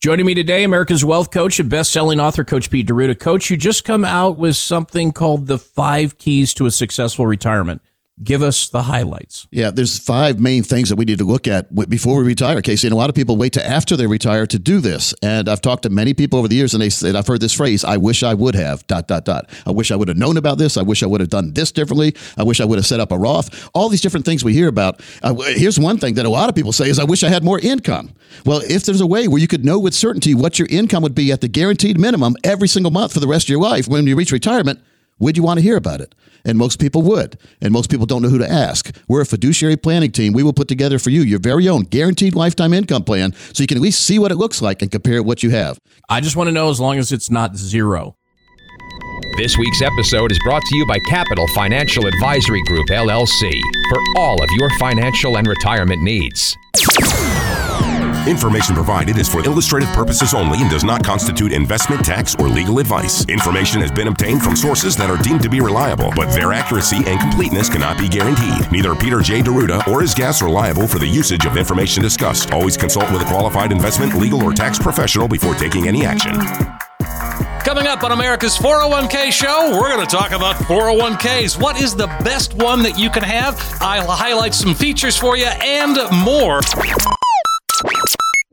Joining me today, America's Wealth Coach and best-selling author, Coach Pete D'Arruda. Coach, you just come out with something called the Five Keys to a Successful Retirement. Give us the highlights. Yeah, there's five main things that we need to look at before we retire, Casey. And a lot of people wait to after they retire to do this. And I've talked to many people over the years, and they said, I've heard this phrase, I wish I would have, dot, dot, dot. I wish I would have known about this. I wish I would have done this differently. I wish I would have set up a Roth. All these different things we hear about. Uh, here's one thing that a lot of people say is, I wish I had more income. Well, if there's a way where you could know with certainty what your income would be at the guaranteed minimum every single month for the rest of your life when you reach retirement, would you want to hear about it? And most people would. And most people don't know who to ask. We're a fiduciary planning team. We will put together for you your very own guaranteed lifetime income plan so you can at least see what it looks like and compare what you have. I just want to know as long as it's not zero. This week's episode is brought to you by Capital Financial Advisory Group, LLC, for all of your financial and retirement needs. Information provided is for illustrative purposes only and does not constitute investment, tax, or legal advice. Information has been obtained from sources that are deemed to be reliable, but their accuracy and completeness cannot be guaranteed. Neither Peter J. D'Arruda or his guests are liable for the usage of information discussed. Always consult with a qualified investment, legal, or tax professional before taking any action. Coming up on America's 401k show, we're going to talk about 401ks. What is the best one that you can have? I'll highlight some features for you and more.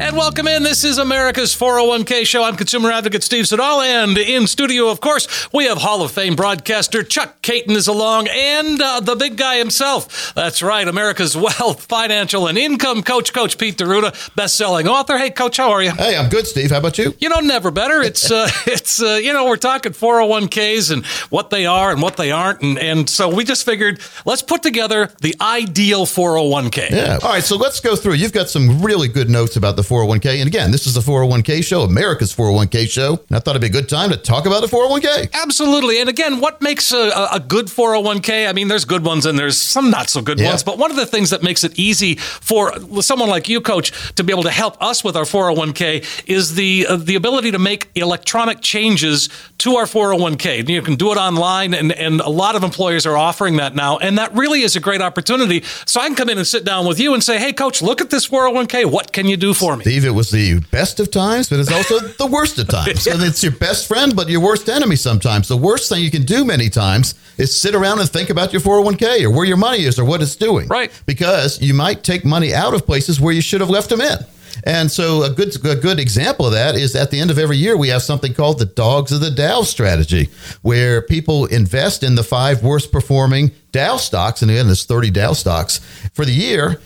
And welcome in. This is America's 401k show. I'm consumer advocate Steve Siddall. And in studio, of course, we have Hall of Fame broadcaster Chuck Caton is along and uh, the big guy himself. That's right, America's wealth, financial, and income coach, Coach Pete D'Arruda, best-selling author. Hey, Coach, how are you? Hey, I'm good, Steve. How about you? You know, never better. It's, uh, it's uh, you know, we're talking 401ks and what they are and what they aren't. And, and so we just figured let's put together the ideal 401k. Yeah. All right, so let's go through. You've got some really good notes about the 401k. And again, this is a 401k show, America's 401k show. And I thought it'd be a good time to talk about a 401k. Absolutely. And again, what makes a, a good 401k? I mean, there's good ones and there's some not so good Yeah. ones. But one of the things that makes it easy for someone like you, Coach, to be able to help us with our 401k is the uh, the ability to make electronic changes to our 401k. And You can do it online, and, and a lot of employers are offering that now. And that really is a great opportunity. So I can come in and sit down with you and say, hey, Coach, look at this 401k. What can you do for me? Steve, it was the best of times, but it's also the worst of times. And it's your best friend, but your worst enemy sometimes. The worst thing you can do many times is sit around and think about your 401k or where your money is or what it's doing. Right. Because you might take money out of places where you should have left them in. And so a good a good example of that is at the end of every year we have something called the Dogs of the Dow strategy, where people invest in the five worst performing Dow stocks, and again there's 30 Dow stocks for the year,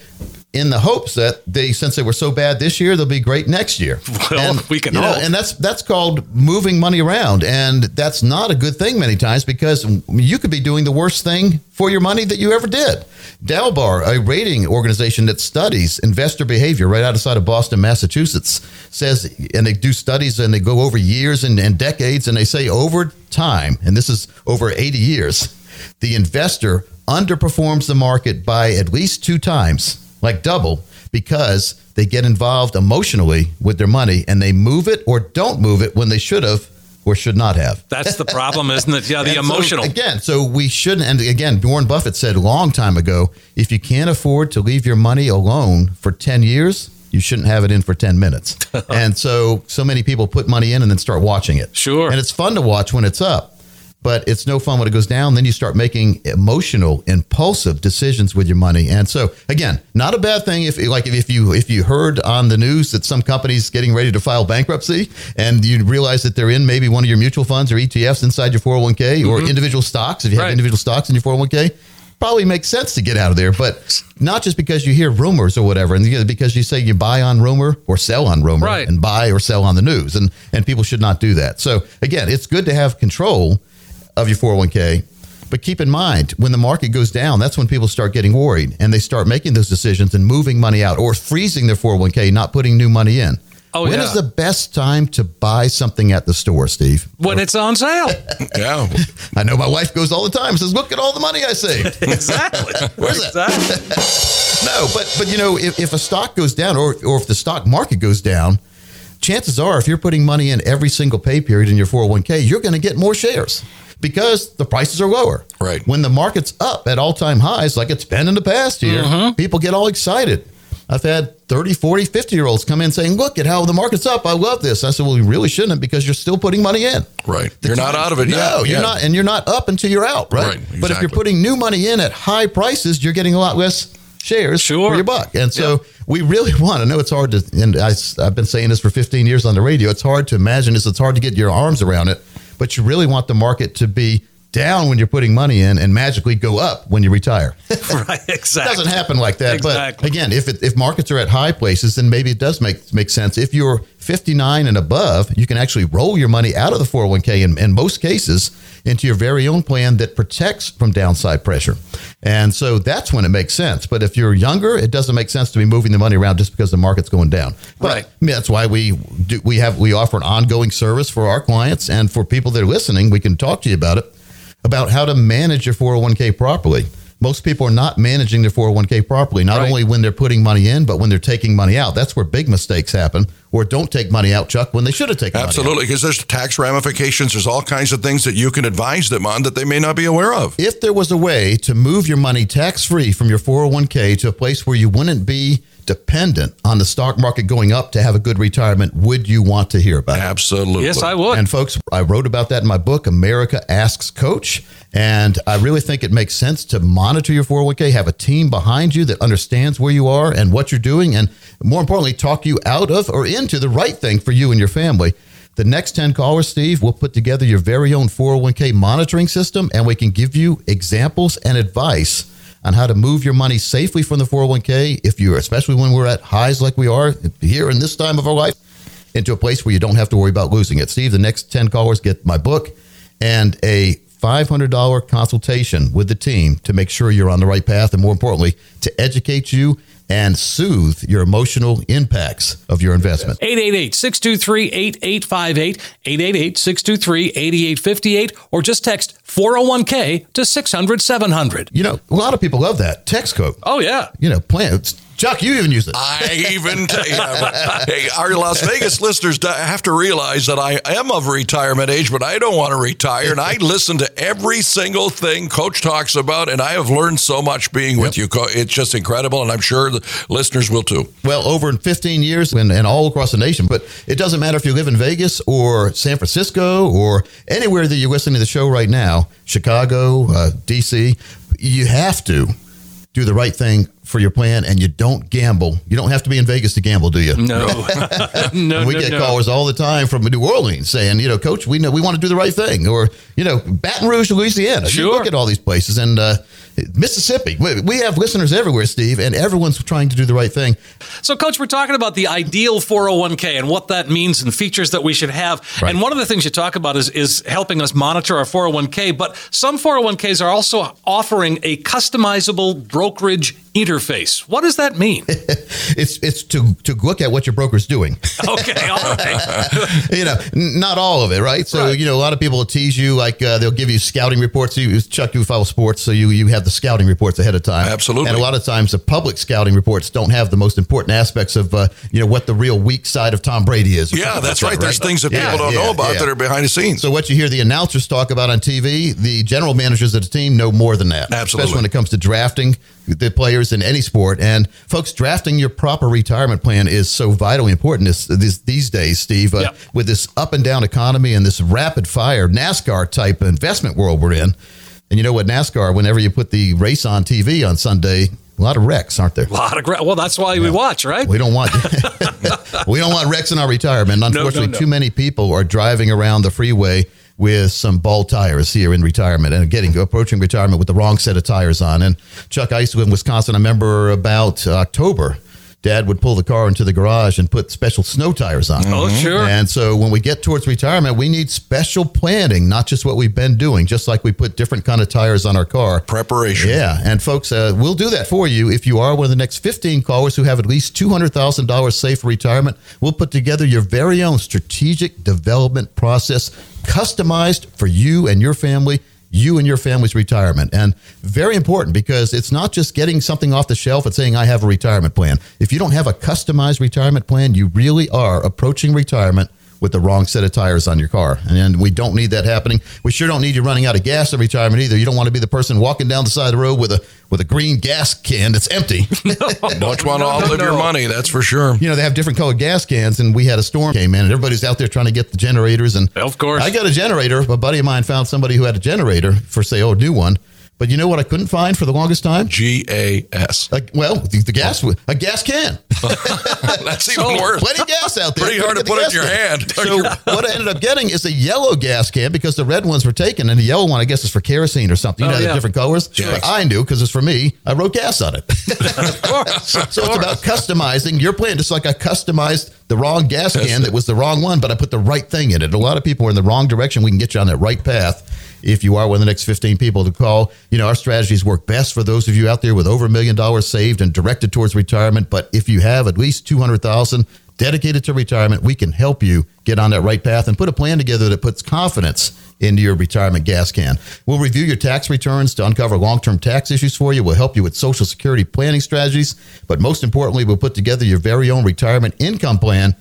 in the hopes that they since they were so bad this year they'll be great next year. Well, we can you know, hope. and that's that's called moving money around, and that's not a good thing many times because you could be doing the worst thing for your money that you ever did. Dalbar, a rating organization that studies investor behavior right outside of Boston, Massachusetts, says, and they do studies and they go over years and, and decades, and they say over time, and this is over 80 years, the investor underperforms the market by at least two times, like double, because they get involved emotionally with their money and they move it or don't move it when they should have or should not have. That's the problem, isn't it? Yeah, the And so, emotional. again, so we shouldn't. And again, Warren Buffett said a long time ago if you can't afford to leave your money alone for 10 years, you shouldn't have it in for 10 minutes. and so, so many people put money in and then start watching it. Sure. And it's fun to watch when it's up. But it's no fun when it goes down. Then you start making emotional, impulsive decisions with your money, and so again, not a bad thing. If like if you if you heard on the news that some company's getting ready to file bankruptcy, and you realize that they're in maybe one of your mutual funds or ETFs inside your 401k or mm-hmm. individual stocks, if you have Right. individual stocks in your 401k, probably makes sense to get out of there. But not just because you hear rumors or whatever, and you know, because you say you buy on rumor or sell on rumor, Right. and buy or sell on the news, and and people should not do that. So again, it's good to have control of your 401k. But keep in mind, when the market goes down, that's when people start getting worried and they start making those decisions and moving money out or freezing their 401k, not putting new money in. Oh, When yeah. is the best time to buy something at the store, Steve? when it's on sale. Yeah. I know my wife goes all the time. Says, "Look at all the money I saved." exactly. Where's that? No, but but you know, if, if a stock goes down, or or if the stock market goes down, chances are, if you're putting money in every single pay period in your 401k, you're going to get more shares because the prices are lower. Right. When the market's up at all time highs, like it's been in the past year, Mm-hmm. people get all excited. I've had 30, 40, 50 year olds come in saying, Look at how the market's up. I love this. I said, Well, you really shouldn't because you're still putting money in. Right. You're not out of it yet. No, you're Yeah. not, and you're not up until you're out, right? Right, But if you're putting new money in at high prices, you're getting a lot less shares Sure. for your buck. And so we really want. I know it's hard to, and I, have been saying this for 15 years on the radio. It's hard to imagine this. It's hard to get your arms around it. But you really want the market to be down when you're putting money in and magically go up when you retire. right. exactly. It doesn't happen like that. Exactly. But again, if it, if markets are at high places, then maybe it does make make sense. If you're 59 and above, you can actually roll your money out of the 401k in, in most cases into your very own plan that protects from downside pressure. And so that's when it makes sense. But if you're younger, it doesn't make sense to be moving the money around just because the market's going down. But Right. I mean, that's why we do we have we offer an ongoing service for our clients and for people that are listening, we can talk to you about it about how to manage your 401k properly. Most people are not managing their 401k properly, not Right. only when they're putting money in, but when they're taking money out. That's where big mistakes happen, or don't take money out, Chuck, when they should have taken money out. Absolutely, because there's tax ramifications. There's all kinds of things that you can advise them on that they may not be aware of. If there was a way to move your money tax free from your 401k to a place where you wouldn't be dependent on the stock market going up to have a good retirement, would you want to hear about it? Absolutely. Yes, I would. And folks, I wrote about that in my book, America Asks Coach. And I really think it makes sense to monitor your 401k, have a team behind you that understands where you are and what you're doing, and more importantly, talk you out of or into the right thing for you and your family. The next 10 callers, Steve, will put together your very own 401k monitoring system, and we can give you examples and advice on how to move your money safely from the 401k if you're, especially when we're at highs like we are here in this time of our life into a place where you don't have to worry about losing it. Steve, the next 10 callers get my book and a $500 consultation with the team to make sure you're on the right path and more importantly, to educate you and soothe your emotional impacts of your investment. 888-623-8858, 888-623-8858, or just text 401k to 600-700. You know, a lot of people love that text code. Oh, yeah. You know, plans. Chuck, you even use it. I even t- hey, our Las Vegas listeners have to realize that I am of retirement age, but I don't want to retire, and I listen to every single thing Coach talks about, and I have learned so much being with you. It's just incredible, and I'm sure the listeners will too. well over in 15 years and, and all across the nation. But it doesn't matter if you live in Vegas or San Francisco or anywhere that you're listening to the show right now, Chicago, uh, DC, you have to do the right thing for your plan and you don't gamble. You don't have to be in Vegas to gamble, do you? No. no, And we no, get no. callers all the time from New Orleans saying, you know, coach, we know we want to do the right thing. Or, you know, Baton Rouge, Louisiana. You Sure. look at all these places and uh, Mississippi. We, have listeners everywhere, Steve, and everyone's trying to do the right thing. So, Coach, we're talking about the ideal 401k and what that means and features that we should have. Right. And one of the things you talk about is, is helping us monitor our 401k, but some 401ks are also offering a customizable brokerage interface. What does that mean? It's it's to to look at what your broker's doing. okay, all right. you know, not all of it, right? So Right. you know, a lot of people will tease you like uh, they'll give you scouting reports. You Chuck, you follow sports, so you you have the scouting reports ahead of time. Absolutely. And a lot of times, the public scouting reports don't have the most important aspects of uh, you know what the real weak side of Tom Brady is. Yeah, that's like right. that, There's things that Yeah, people don't yeah, know about yeah. that are behind the scenes. So what you hear the announcers talk about on TV, the general managers of the team know more than that. Absolutely. Especially when it comes to drafting the players in any sport. And folks, drafting your proper retirement plan is so vitally important this, this, these days, Steve, uh, Yep. with this up and down economy and this rapid fire NASCAR type investment world we're in. And you know what, NASCAR, whenever you put the race on TV on Sunday, a lot of wrecks, aren't there? A lot of well, that's why we watch, right? We don't want we don't want wrecks in our retirement. Unfortunately, no. too many people are driving around the freeway with some bald tires here in retirement and getting approaching retirement with the wrong set of tires on. And Chuck, I used to in Wisconsin. I remember about October Dad would pull the car into the garage and put special snow tires on. Oh, sure. And so when we get towards retirement, we need special planning, not just what we've been doing, just like we put different kind of tires on our car. Preparation. Yeah, and folks, uh, we'll do that for you if you are one of the next 15 callers who have at least $200,000 saved for retirement. We'll put together your very own strategic development process customized for you and your family you and your family's retirement. And very important because it's not just getting something off the shelf and saying, I have a retirement plan. If you don't have a customized retirement plan, you really are approaching retirement with the wrong set of tires on your car. And we don't need that happening. We sure don't need you running out of gas in retirement either. You don't want to be the person walking down the side of the road with a with a green gas can that's empty. Don't want to outlive your money, that's for sure. you know, they have different colored gas cans, and we had a storm came in, and everybody's out there trying to get the generators. And Of course. I got a generator. A buddy of mine found somebody who had a generator for say, oh, a new one. But you know what I couldn't find for the longest time? G A S. Like, well, the, the gas, oh. a gas can. That's even worse. Plenty of gas out there. Pretty hard to put in your gas hand. So what I ended up getting is a yellow gas can because the red ones were taken, and the yellow one, I guess, is for kerosene or something. You Oh, know, the yeah. different colors. Sure. But I knew because it's for me. I wrote gas on it. so it's about customizing your plan, just like I customized the wrong gas can that was the wrong one, but I put the right thing in it. A lot of people are in the wrong direction. We can get you on that right path. If you are one of the next 15 people to call, you know, our strategies work best for those of you out there with over a million dollars saved and directed towards retirement. But if you have at least 200,000 dedicated to retirement, we can help you get on that right path and put a plan together that puts confidence into your retirement gas can. We'll review your tax returns to uncover long-term tax issues for you. We'll help you with social security planning strategies, but most importantly, we'll put together your very own retirement income plan.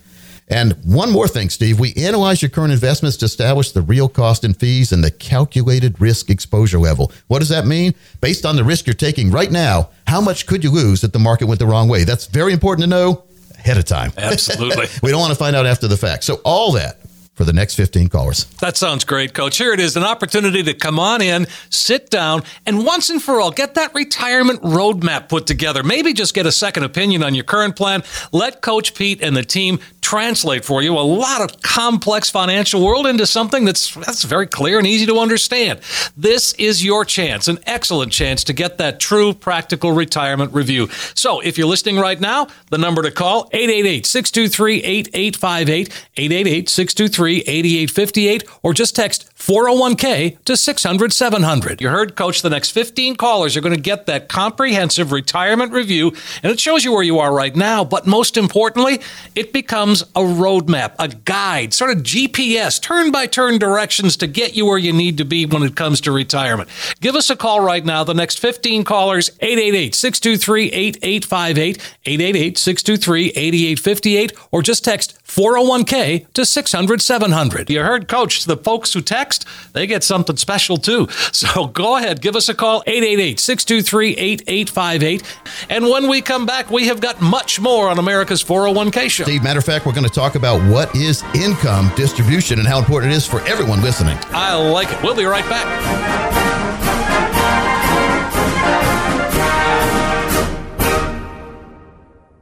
And one more thing, Steve, we analyze your current investments to establish the real cost and fees and the calculated risk exposure level. What does that mean? Based on the risk you're taking right now, how much could you lose if the market went the wrong way? That's very important to know ahead of time. Absolutely. We don't want to find out after the fact. So all that for the next 15 callers. That sounds great, Coach. Here it is an opportunity to come on in, sit down, and once and for all, get that retirement roadmap put together. Maybe just get a second opinion on your current plan. Let Coach Pete and the team translate for you a lot of complex financial world into something that's that's very clear and easy to understand. This is your chance, an excellent chance to get that true practical retirement review. So, if you're listening right now, the number to call 888-623-8858, 888-623-8858 or just text 401k to 600-700. You heard coach the next 15 callers are going to get that comprehensive retirement review and it shows you where you are right now, but most importantly, it becomes a roadmap, a guide, sort of GPS, turn by turn directions to get you where you need to be when it comes to retirement. Give us a call right now. The next 15 callers, 888-623-8858, 888-623-8858, or just text 401k to 600-700. You heard Coach, the folks who text, they get something special too. So go ahead, give us a call, 888-623-8858. And when we come back, we have got much more on America's 401k show. Steve, matter of fact, we're going to talk about what is income distribution and how important it is for everyone listening. I like it. We'll be right back.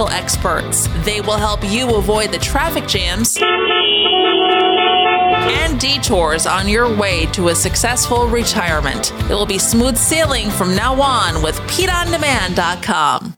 experts. They will help you avoid the traffic jams and detours on your way to a successful retirement. It will be smooth sailing from now on with PeteOnDemand.com.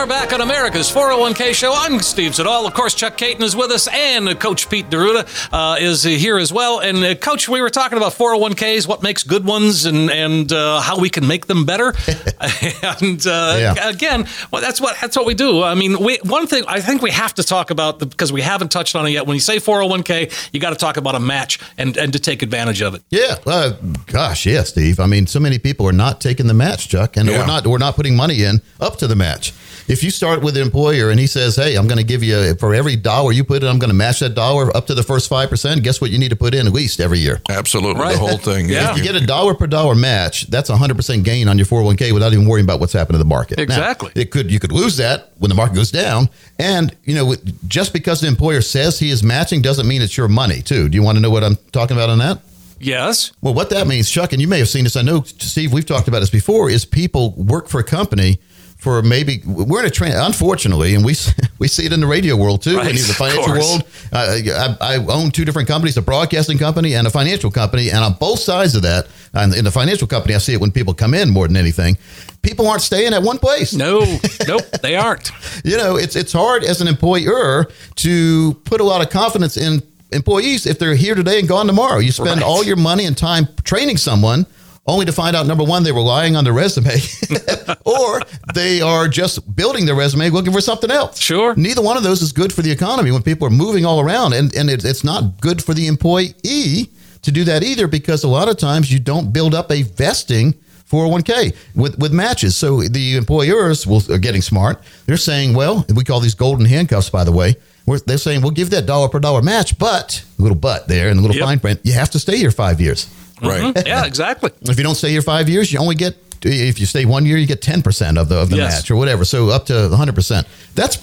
are back on America's 401k show. I'm Steve Siddall. Of course, Chuck Caton is with us, and Coach Pete D'Arruda uh, is here as well. And uh, Coach, we were talking about 401ks, what makes good ones, and and uh, how we can make them better. and uh, Yeah. again, well, that's what that's what we do. I mean, we, one thing I think we have to talk about because we haven't touched on it yet. When you say 401k, you got to talk about a match and and to take advantage of it. Yeah, uh, gosh, yeah, Steve. I mean, so many people are not taking the match, Chuck, and Yeah. we're not we're not putting money in up to the match. If you start with an employer and he says, "Hey, I'm going to give you for every dollar you put in, I'm going to match that dollar up to the first five percent," guess what? You need to put in at least every year. Absolutely, Right. the whole thing. Yeah. If you get a dollar per dollar match, that's a hundred percent gain on your 401k without even worrying about what's happened to the market. Now, Exactly. it could you could lose that when the market goes down, and you know just because the employer says he is matching doesn't mean it's your money too. Do you want to know what I'm talking about on that? Yes. Well, what that means, Chuck, and you may have seen this. I know, Steve, we've talked about this before. Is people work for a company for maybe we're in a trend, unfortunately, and we we see it in the radio world too, Right, and in the financial world. Uh, I, I own two different companies: a broadcasting company and a financial company. And on both sides of that, and in the financial company, I see it when people come in more than anything. People aren't staying at one place. No. nope. They aren't. You know, it's it's hard as an employer to put a lot of confidence in employees if they're here today and gone tomorrow. You spend Right. all your money and time training someone only to find out number one they were lying on their resume or they are just building their resume looking for something else Sure. neither one of those is good for the economy when people are moving all around and, and it, it's not good for the employee to do that either because a lot of times you don't build up a vesting 401k with, with matches. So the employers will, are getting smart. They're saying, well, we call these golden handcuffs, by the way. We're, they're saying we'll give that dollar per dollar match, but a little but there and a little Yep. fine print. You have to stay here five years. Right. Yeah, exactly. If you don't stay here five years, you only get if you stay one year, you get ten percent of the of the Yes. match or whatever. So up to hundred percent. That's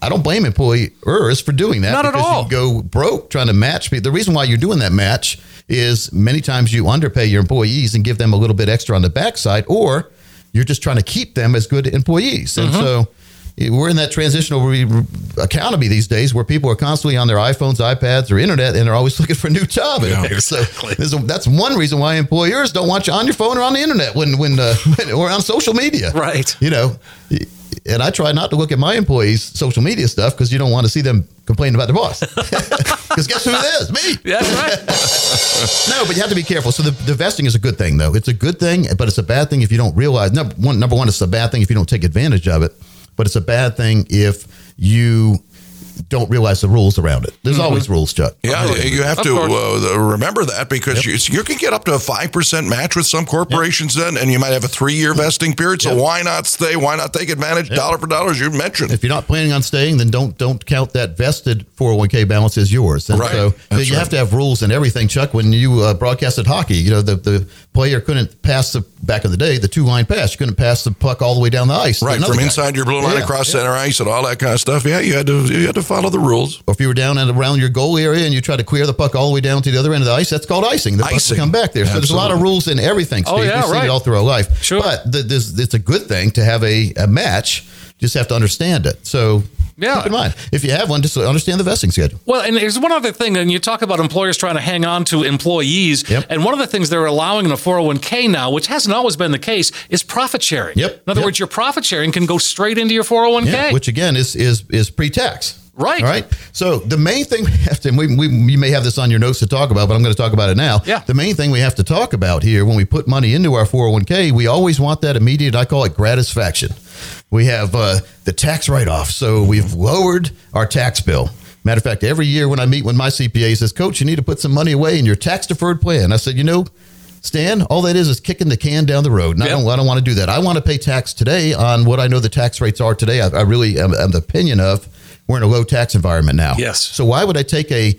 I don't blame employers for doing that Not at all. you go broke trying to match. people. The reason why you're doing that match is many times you underpay your employees and give them a little bit extra on the backside, or you're just trying to keep them as good employees. And Mm-hmm. so we're in that transitional economy these days where people are constantly on their iPhones, iPads, or internet, and they're always looking for a new job. Yeah, So there's a- that's one reason why employers don't want you on your phone or on the internet when when, uh, when or on social media. Right. You know, and I try not to look at my employees' social media stuff because you don't want to see them complaining about their boss. Because guess who it is? Me. That's right. No, but you have to be careful. So the, the vesting is a good thing, though. It's a good thing, but it's a bad thing if you don't realize. Number one, number one, it's a bad thing if you don't take advantage of it. But it's a bad thing if you don't realize the rules around it. There's always rules, Chuck. Yeah, you have Of to uh, remember that because you, you can get up to a 5% match with some corporations then, and you might have a three year vesting period. So Yep. why not stay? Why not take advantage dollar for dollar, as you mentioned? If you're not planning on staying, then don't don't count that vested 401k balance as yours. And Right. so That's you right. have to have rules and everything. Chuck, when you uh, broadcasted hockey, you know the, the player couldn't pass the back in the day the two line pass. You couldn't pass the puck all the way down the ice. Right, from guy. inside your blue line Yeah, across yeah. center ice and all that kind of stuff. Yeah, you had to you had to follow the rules. Or if you were down and around your goal area and you try to clear the puck all the way down to the other end of the ice, that's called icing. The puck Icing. will come back there. So there's a lot of rules in everything. Oh, Steve. Oh, yeah, We've seen right. it all through our life. Sure. But th- this, it's a good thing to have a, a match. You just have to understand it. So Yeah. keep in mind. If you have one, just understand the vesting schedule. Well, and there's one other thing, and you talk about employers trying to hang on to employees. Yep. And one of the things they're allowing in a 401k now, which hasn't always been the case, is profit sharing. Yep. In other Yep. words, your profit sharing can go straight into your 401k. Yeah, which again is is is pre-tax. Right. All right. So the main thing we have to, and we, we, you may have this on your notes to talk about, but I'm going to talk about it now. Yeah. The main thing we have to talk about here when we put money into our 401k, we always want that immediate, I call it gratisfaction. We have uh, the tax write off. So we've lowered our tax bill. Matter of fact, every year when I meet with my CPA, he says, Coach, you need to put some money away in your tax deferred plan. I said, you know, Stan, all that is is kicking the can down the road. And I don't I don't want to do that. I want to pay tax today on what I know the tax rates are today. I, I really am, am the opinion of we're in a low tax environment now. Yes. So why would I take a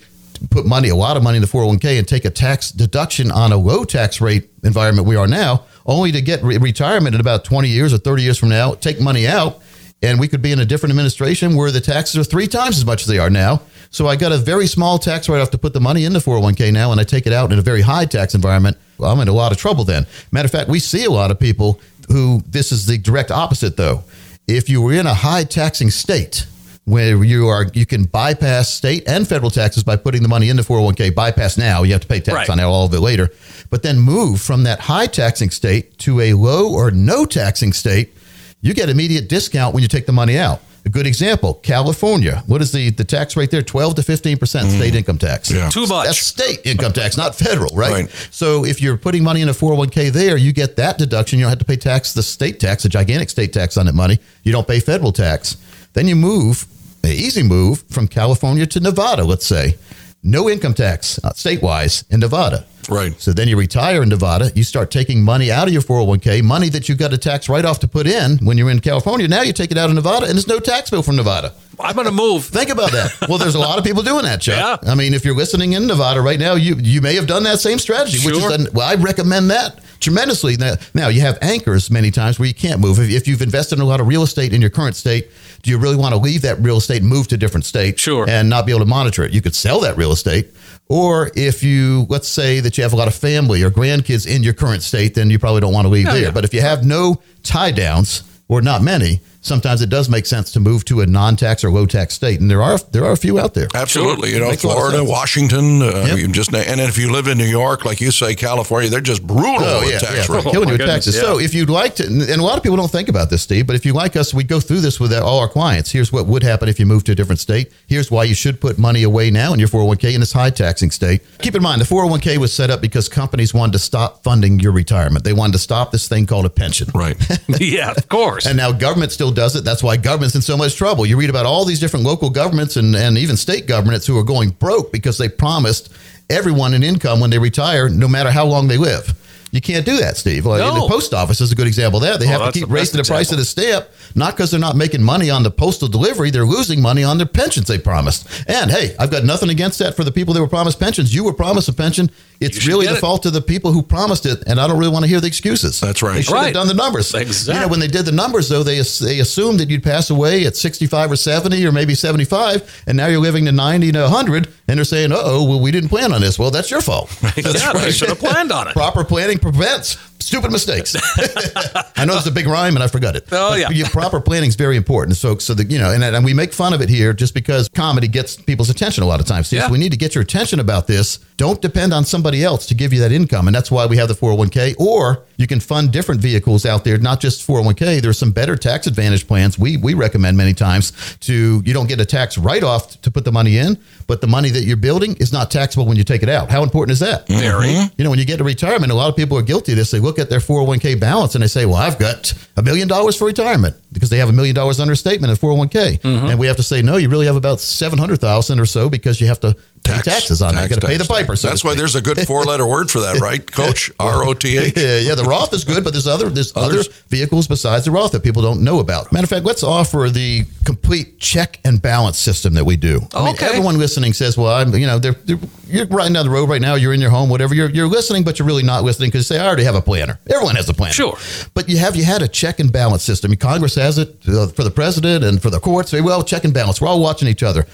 put money, a lot of money in the 401k and take a tax deduction on a low tax rate environment we are now, only to get re- retirement in about 20 years or 30 years from now, take money out, and we could be in a different administration where the taxes are three times as much as they are now. So I got a very small tax write off to put the money in the 401k now, and I take it out in a very high tax environment. Well, I'm in a lot of trouble then. Matter of fact, we see a lot of people who this is the direct opposite though. If you were in a high taxing state, where you are you can bypass state and federal taxes by putting the money into 401k bypass now you have to pay tax Right. on all of it later but then move from that high taxing state to a low or no taxing state you get immediate discount when you take the money out a good example california what is the the tax rate there 12 to 15% mm-hmm. state income tax Yeah. Too much. that's state income tax, not federal, right? Right. So if you're putting money in a 401k there, you get that deduction. You don't have to pay tax, the state tax, a gigantic state tax on that money. You don't pay federal tax. Then you move, an easy move from California to Nevada, let's say. No income tax uh, state-wise in Nevada. Right. So then you retire in Nevada. You start taking money out of your 401k, money that you got a tax write off to put in when you're in California. Now you take it out of Nevada, and there's no tax bill from Nevada. I'm going to move. Think about that. Well, there's a lot of people doing that, Chuck. Yeah. I mean, if you're listening in Nevada right now, you you may have done that same strategy, which Sure. is well, I recommend that tremendously. Now, now you have anchors many times where you can't move. If, if you've invested in a lot of real estate in your current state, do you really want to leave that real estate and move to a different state? Sure. And not be able to monitor it? You could sell that real estate. Or if you, let's say that you have a lot of family or grandkids in your current state, then you probably don't want to leave oh, there. yeah. But if you have no tie downs or not many, sometimes it does make sense to move to a non-tax or low-tax state, and there are there are a few out there. Absolutely. You know, Makes a lot of Florida. Washington, uh, Yep. you just and then if you live in New York, like you say, California, they're just brutal Oh with yeah, tax yeah, rates. killing my you with taxes. yeah. So if you'd like to, and a lot of people don't think about this, Steve, but if you like us, we go through this with all our clients. Here's what would happen if you moved to a different state. Here's why you should put money away now in your 401k in this high taxing state. Keep in mind, the 401k was set up because companies wanted to stop funding your retirement. They wanted to stop this thing called a pension. Right. yeah, of course. And now government still does it. That's why government's in so much trouble. You read about all these different local governments and, and even state governments who are going broke because they promised everyone an income when they retire, no matter how long they live. You can't do that, Steve. Like, No. The post office is a good example of that. They Oh, have to keep the raising the price of the stamp, not because they're not making money on the postal delivery. They're losing money on their pensions they promised. And hey, I've got nothing against that for the people that were promised pensions. You were promised a pension. It's really the it. fault of the people who promised it, and I don't really want to hear the excuses. That's right. They should Right. have done the numbers. Exactly. You know, when they did the numbers, though, they they assumed that you'd pass away at 65 or 70 or maybe 75, and now you're living to 90 to 100, and they're saying, "Uh oh, well, we didn't plan on this." Well, that's your fault. yeah, they should have planned on it. Proper planning prevents stupid mistakes. I know it's a big rhyme, and I forgot it. Oh, But yeah. proper planning is very important, folks. So that you know, and, and we make fun of it here just because comedy gets people's attention a lot of times. Yeah. So we need to get your attention about this. Don't depend on somebody else to give you that income, and that's why we have the 401k. Or you can fund different vehicles out there, not just 401k. There's some better tax advantage plans we we recommend many times. To you don't get a tax write off to put the money in, but the money that you're building is not taxable when you take it out. How important is that? Very. Mm-hmm. You know, when you get to retirement, a lot of people are guilty of this. They look at their 401k balance and they say, Well, I've got a million dollars for retirement because they have a million dollars under statement in 401k. Mm-hmm. And we have to say, No, you really have about 700,000 or so because you have to pay taxes on that. You got to pay the piper. so That's why there's a good four letter word for that, right, Coach? R O T H. Yeah, yeah, the Roth is good, but there's other there's Others? other vehicles besides the Roth that people don't know about. Matter of fact, let's offer the complete check and balance system that we do. I mean, Okay. everyone listening says, "Well, I'm you know they're, they're, you're riding down the road right now, you're in your home, whatever. You're you're listening, but you're really not listening because you say I already have a planner. Everyone has a planner, Sure. But you have you had a check and balance system. Congress has it uh, for the president and for the courts. Say, well, check and balance. We're all watching each other.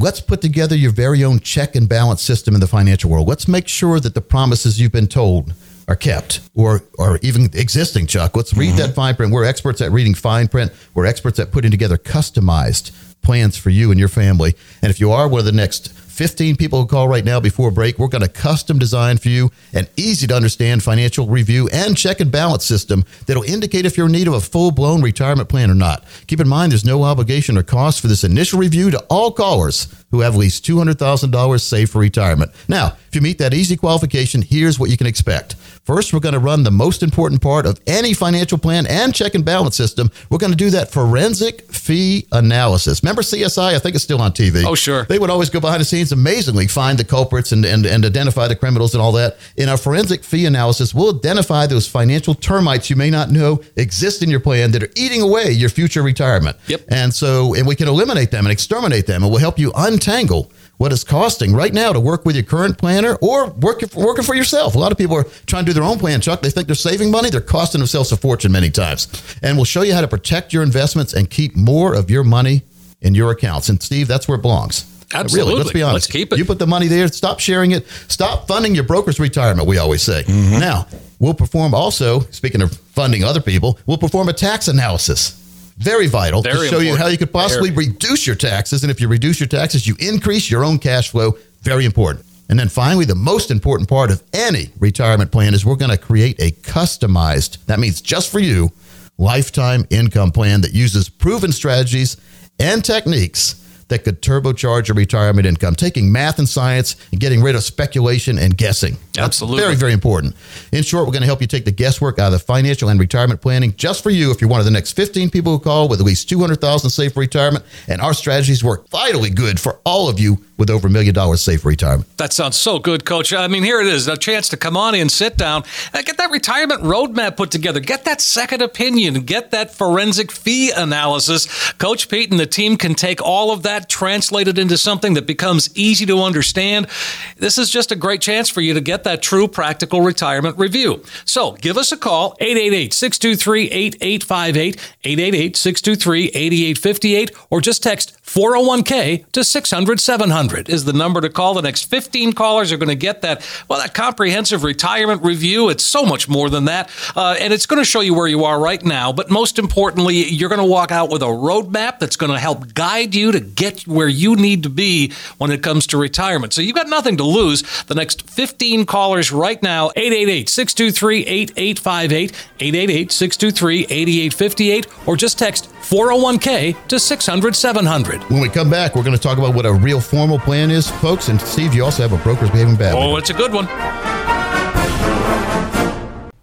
Let's put together your very own check and balance system in the financial world. Let's make sure that the promises you've been told are kept or or even existing, Chuck. Let's read mm-hmm. that fine print. We're experts at reading fine print. We're experts at putting together customized plans for you and your family. And if you are one of the next 15 people who call right now before break, we're going to custom design for you an easy to understand financial review and check and balance system that'll indicate if you're in need of a full blown retirement plan or not. Keep in mind, there's no obligation or cost for this initial review to all callers who have at least $200,000 saved for retirement. Now, if you meet that easy qualification, here's what you can expect. First, we're going to run the most important part of any financial plan and check and balance system. We're going to do that forensic fee analysis. Remember CSI? I think it's still on TV. Oh, sure. They would always go behind the scenes amazingly find the culprits and, and, and identify the criminals and all that. In our forensic fee analysis, we'll identify those financial termites you may not know exist in your plan that are eating away your future retirement. Yep. And so, and we can eliminate them and exterminate them, and we'll help you untangle what it's costing right now to work with your current planner or working working for yourself. A lot of people are trying to do their own plan, Chuck. They think they're saving money. They're costing themselves a fortune many times. And we'll show you how to protect your investments and keep more of your money in your accounts. And Steve, that's where it belongs. Absolutely. Really, let's be honest. Let's keep it. You put the money there. Stop sharing it. Stop funding your broker's retirement. We always say. Mm-hmm. Now we'll perform also. Speaking of funding other people, we'll perform a tax analysis. Very vital to Very show you how you could possibly Very. reduce your taxes. And if you reduce your taxes, you increase your own cash flow. Very important. And then finally, the most important part of any retirement plan is we're going to create a customized, that means just for you, lifetime income plan that uses proven strategies and techniques that could turbocharge your retirement income, taking math and science and getting rid of speculation and guessing. That's Absolutely. Very, very important. In short, we're going to help you take the guesswork out of the financial and retirement planning just for you if you're one of the next 15 people who call with at least 200,000 saved for retirement. And our strategies work vitally good for all of you with over a million dollars safe for retirement. That sounds so good, Coach. I mean, here it is a chance to come on in, sit down, and get that retirement roadmap put together, get that second opinion, get that forensic fee analysis. Coach Pete and the team can take all of that, translate it into something that becomes easy to understand. This is just a great chance for you to get that true practical retirement review. So give us a call, 888 623 8858, 888 623 8858, or just text 401k to 600 700 is the number to call. The next 15 callers are going to get that, well, that comprehensive retirement review. It's so much more than that. Uh, and it's going to show you where you are right now. But most importantly, you're going to walk out with a roadmap that's going to help guide you to get where you need to be when it comes to retirement. So you've got nothing to lose. The next 15 callers right now, 888 623 8858, 888 623 8858, or just text 401k to 600 700. When we come back, we're going to talk about what a real formal plan is, folks. And Steve, you also have a broker's behaving badly. Oh, it's a good one.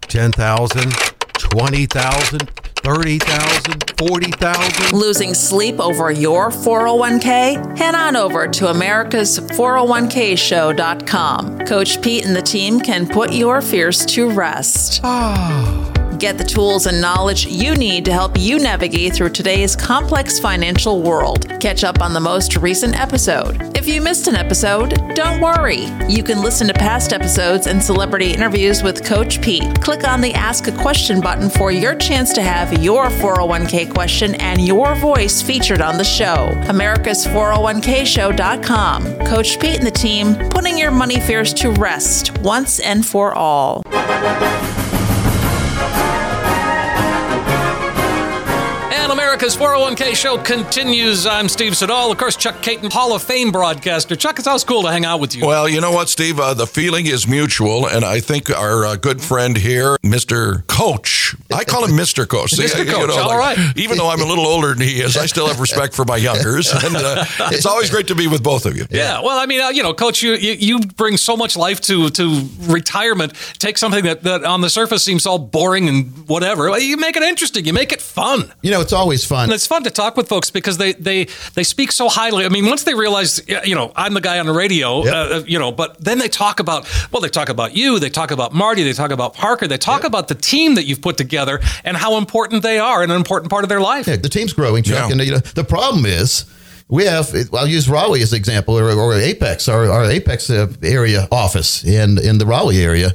10,000, 20,000, 30,000, 40,000. Losing sleep over your 401k? Head on over to America's 401kshow.com. Coach Pete and the team can put your fears to rest. Ah. Get the tools and knowledge you need to help you navigate through today's complex financial world. Catch up on the most recent episode. If you missed an episode, don't worry. You can listen to past episodes and celebrity interviews with Coach Pete. Click on the Ask a Question button for your chance to have your 401k question and your voice featured on the show. America's 401kshow.com. Coach Pete and the team putting your money fears to rest once and for all. America's 401k show continues. I'm Steve Siddall. Of course, Chuck Caton, Hall of Fame broadcaster. Chuck, it's always cool to hang out with you. Well, you know what, Steve? Uh, the feeling is mutual, and I think our uh, good friend here, Mr. Coach, I call him Mr. Coach. See, Mr. you Coach, all right. Even though I'm a little older than he is, I still have respect for my youngers, and uh, it's always great to be with both of you. Yeah, well, I mean, uh, you know, Coach, you, you you bring so much life to to retirement. Take something that, that on the surface seems all boring and whatever. You make it interesting. You make it fun. You know, it's always fun. And it's fun to talk with folks because they they they speak so highly. I mean, once they realize, you know, I'm the guy on the radio, Yep. uh, you know, but then they talk about, well, they talk about you, they talk about Marty, they talk about Parker, they talk about the team that you've put together and how important they are and an important part of their life. Yeah, the team's growing, Chuck. Yeah. And you know, the problem is we have. I'll use Raleigh as an example, or, or Apex, our, our Apex uh, area office in in the Raleigh area.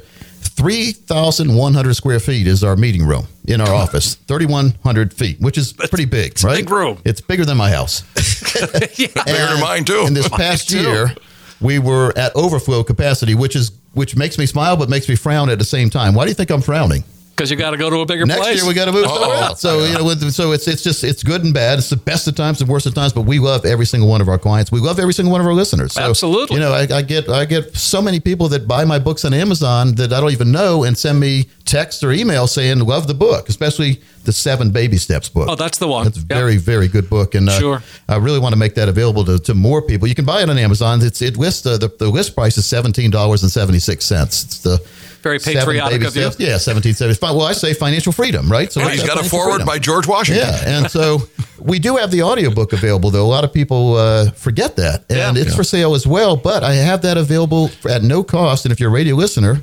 Three thousand one hundred square feet is our meeting room in our office. Thirty one hundred feet, which is pretty big, right? big room. It's bigger than my house. Bigger than mine too. And this past year, we were at overflow capacity, which is which makes me smile but makes me frown at the same time. Why do you think I'm frowning? Because you got to go to a bigger Next place. year we got to move somewhere Oh. else. So you know, with, so it's it's just it's good and bad. It's the best of times, the worst of times. But we love every single one of our clients. We love every single one of our listeners. So, Absolutely. You know, I, I get I get so many people that buy my books on Amazon that I don't even know and send me text or email saying love the book, especially the Seven Baby Steps book. Oh, that's the one. That's a Yep. very, very good book, and uh, Sure. I really want to make that available to, to more people. You can buy it on Amazon. It's it lists uh, the the list price is seventeen dollars and seventy six cents. It's the Very patriotic of you. Yeah, seventeen seventy five. Well, I say financial freedom, right? So he's got a foreword freedom. by George Washington. Yeah, and so we do have the audiobook available, though. A lot of people uh, forget that. And Yeah. it's for sale as well, but I have that available at no cost. And if you're a radio listener,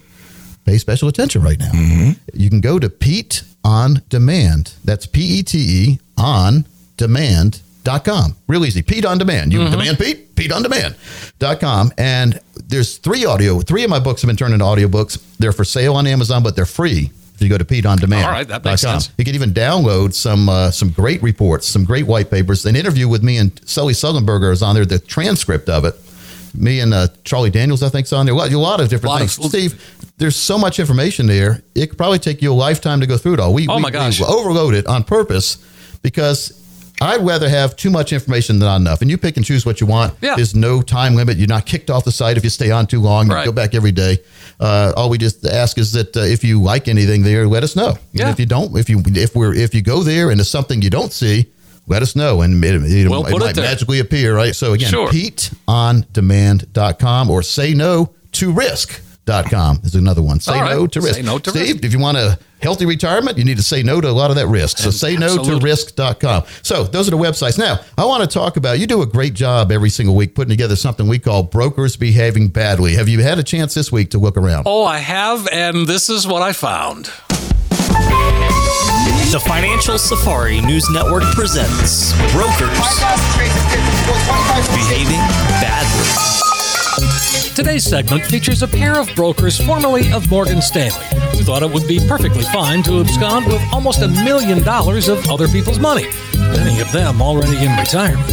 pay special attention right now. You can go to Pete on Demand. That's P E T E on demand.com. Real easy. Pete on Demand. You demand Pete? Pete on Demand.com. And there's three audio, three of my books have been turned into audiobooks. They're for sale on Amazon, but they're free. If you go to Pete on Demand. All right, that makes sense. You can even download some uh, some great reports, some great white papers. An interview with me and Sully Sullenberger is on there. The transcript of it. Me and uh, Charlie Daniels, I think, is on there. A lot, a lot of different Lot of- things. Steve, there's so much information there. It could probably take you a lifetime to go through it all. We, Oh, we, my gosh. we overload it on purpose because I'd rather have too much information than not enough. And you pick and choose what you want. Yeah. There's no time limit. You're not kicked off the site if you stay on too long. You Right. go back every day. Uh, all we just ask is that uh, if you like anything there, let us know. And Yeah. if you don't, if you if we're if you go there and there's something you don't see, let us know and it, it, We'll it put it might magically appear. Right. So again, Sure. PeteOnDemand.com or say no to risk. risk.com is another one. Say All right. no to risk. Say no to Steve, risk. if you want a healthy retirement, you need to say no to a lot of that risk. So say no to Absolutely. risk.com. So those are the websites. Now, I want to talk about you do a great job every single week putting together something we call brokers behaving badly. Have you had a chance this week to look around? Oh, I have, and this is what I found. The Financial Safari News Network presents Brokers Behaving Badly. Today's segment features a pair of brokers formerly of Morgan Stanley who thought it would be perfectly fine to abscond with almost a million dollars of other people's money, many of them already in retirement.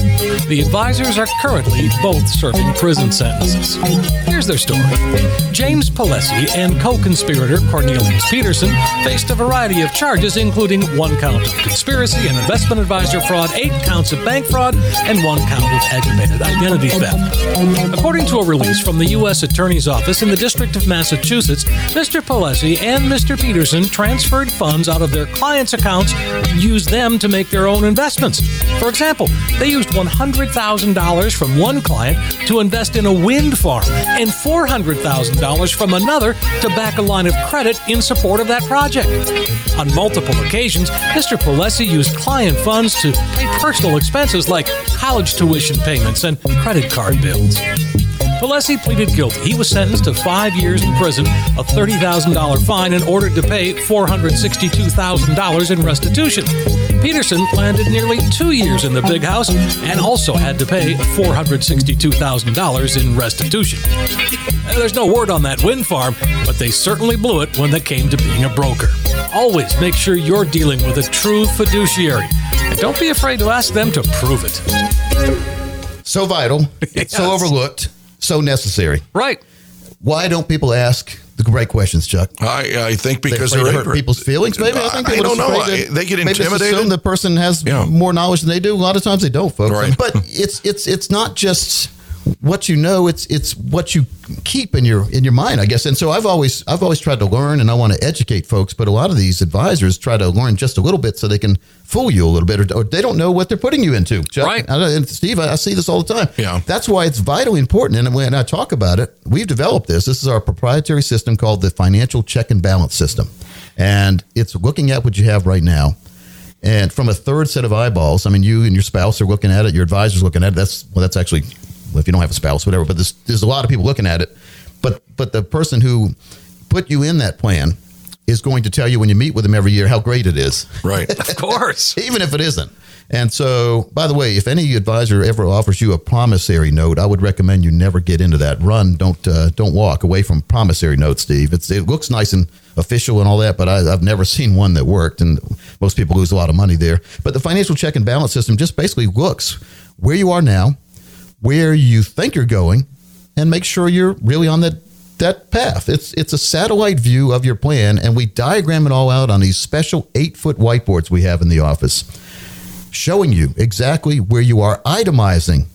The advisors are currently both serving prison sentences. Here's their story. James Palesi and co-conspirator Cornelius Peterson faced a variety of charges including one count of conspiracy and investment advisor fraud, eight counts of bank fraud, and one count of aggravated identity theft. According to a release from the U.S. Attorney's Office in the District of Massachusetts, Mr. Palesi and Mr. Peterson transferred funds out of their clients' accounts and used them to make their own investments. For example, they used $100,000 from one client to invest in a wind farm and $400,000 from another to back a line of credit in support of that project. On multiple occasions, Mr. Palesi used client funds to pay personal expenses like college tuition payments and credit card bills. Palesi pleaded guilty. He was sentenced to five years in prison, a $30,000 fine, and ordered to pay $462,000 in restitution. Peterson landed nearly two years in the big house and also had to pay $462,000 in restitution. There's no word on that wind farm, but they certainly blew it when it came to being a broker. Always make sure you're dealing with a true fiduciary. And don't be afraid to ask them to prove it. So vital, it's so overlooked, so necessary. Right. Why don't people ask the right questions, Chuck? I, I think because afraid they're to hurt people's feelings. Maybe I think I don't know. I- they get maybe intimidated. assume the person has Yeah. more knowledge than they do. A lot of times they don't, folks. Right. But it's it's it's not just what you know. It's it's what you keep in your in your mind, I guess. And so I've always I've always tried to learn, and I want to educate folks. But a lot of these advisors try to learn just a little bit so they can fool you a little bit, or, or they don't know what they're putting you into. Chuck. Right. I- and Steve, I, I see this all the time. Yeah. That's why it's vitally important. And when I talk about it, we've developed this. This is our proprietary system called the Financial Check and Balance System. And it's looking at what you have right now. And from a third set of eyeballs, I mean, you and your spouse are looking at it, your advisor's looking at it. That's, well, that's actually, if you don't have a spouse, whatever, but there's, there's a lot of people looking at it. But, but the person who put you in that plan is going to tell you when you meet with them every year how great it is Right. Of course. even if it isn't. And so, by the way, if any advisor ever offers you a promissory note, I would recommend you never get into that. Run, don't uh, don't walk away from promissory notes, Steve. It's, it looks nice and official and all that, but I, I've never seen one that worked, and most people lose a lot of money there. But the financial check and balance system just basically looks where you are now, where you think you're going, and make sure you're really on that that path. It's it's a satellite view of your plan, and we diagram it all out on these special eight foot whiteboards we have in the office, showing you exactly where you are, itemizing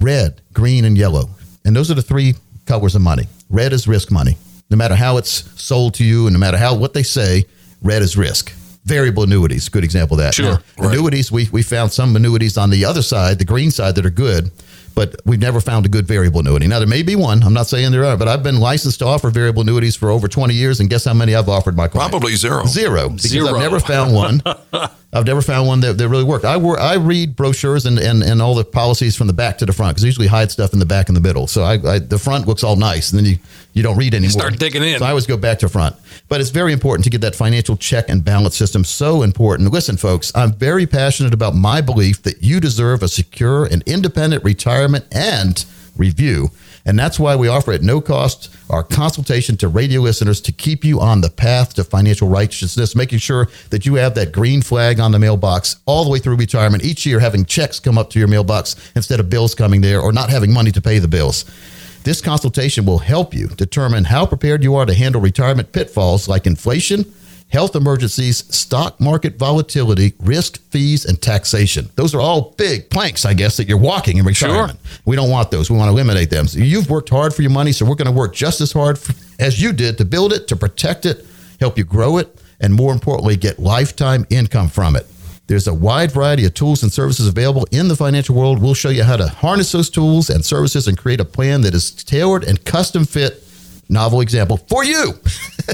red, green, and yellow, and those are the three colors of money. Red is risk money. No matter how it's sold to you, and no matter how what they say, red is risk. Variable annuities, good example of that. Sure, Now, right. Annuities, we, we found some annuities on the other side, the green side, that are good, but we've never found a good variable annuity. Now, there may be one. I'm not saying there are, but I've been licensed to offer variable annuities for over 20 years, and guess how many I've offered my clients? Probably zero. Zero. Because Zero. I've never found one. I've never found one that, that really worked. I wor- I read brochures and, and, and all the policies from the back to the front because usually hide stuff in the back and the middle. So I, I the front looks all nice, and then you, you don't read anymore. start digging in. So I always go back to front. But it's very important to get that financial check and balance system. So important. Listen, folks, I'm very passionate about my belief that you deserve a secure and independent retirement and review. And that's why we offer at no cost our consultation to radio listeners to keep you on the path to financial righteousness, making sure that you have that green flag on the mailbox all the way through retirement, each year having checks come up to your mailbox instead of bills coming there or not having money to pay the bills. This consultation will help you determine how prepared you are to handle retirement pitfalls like inflation, health emergencies, stock market volatility, risk, fees, and taxation. Those are all big planks, I guess, that you're walking in retirement. We don't want those. We want to eliminate them. So you've worked hard for your money, so we're going to work just as hard f- as you did to build it, to protect it, help you grow it, and more importantly, get lifetime income from it. There's a wide variety of tools and services available in the financial world. We'll show you how to harness those tools and services and create a plan that is tailored and custom fit novel example for you.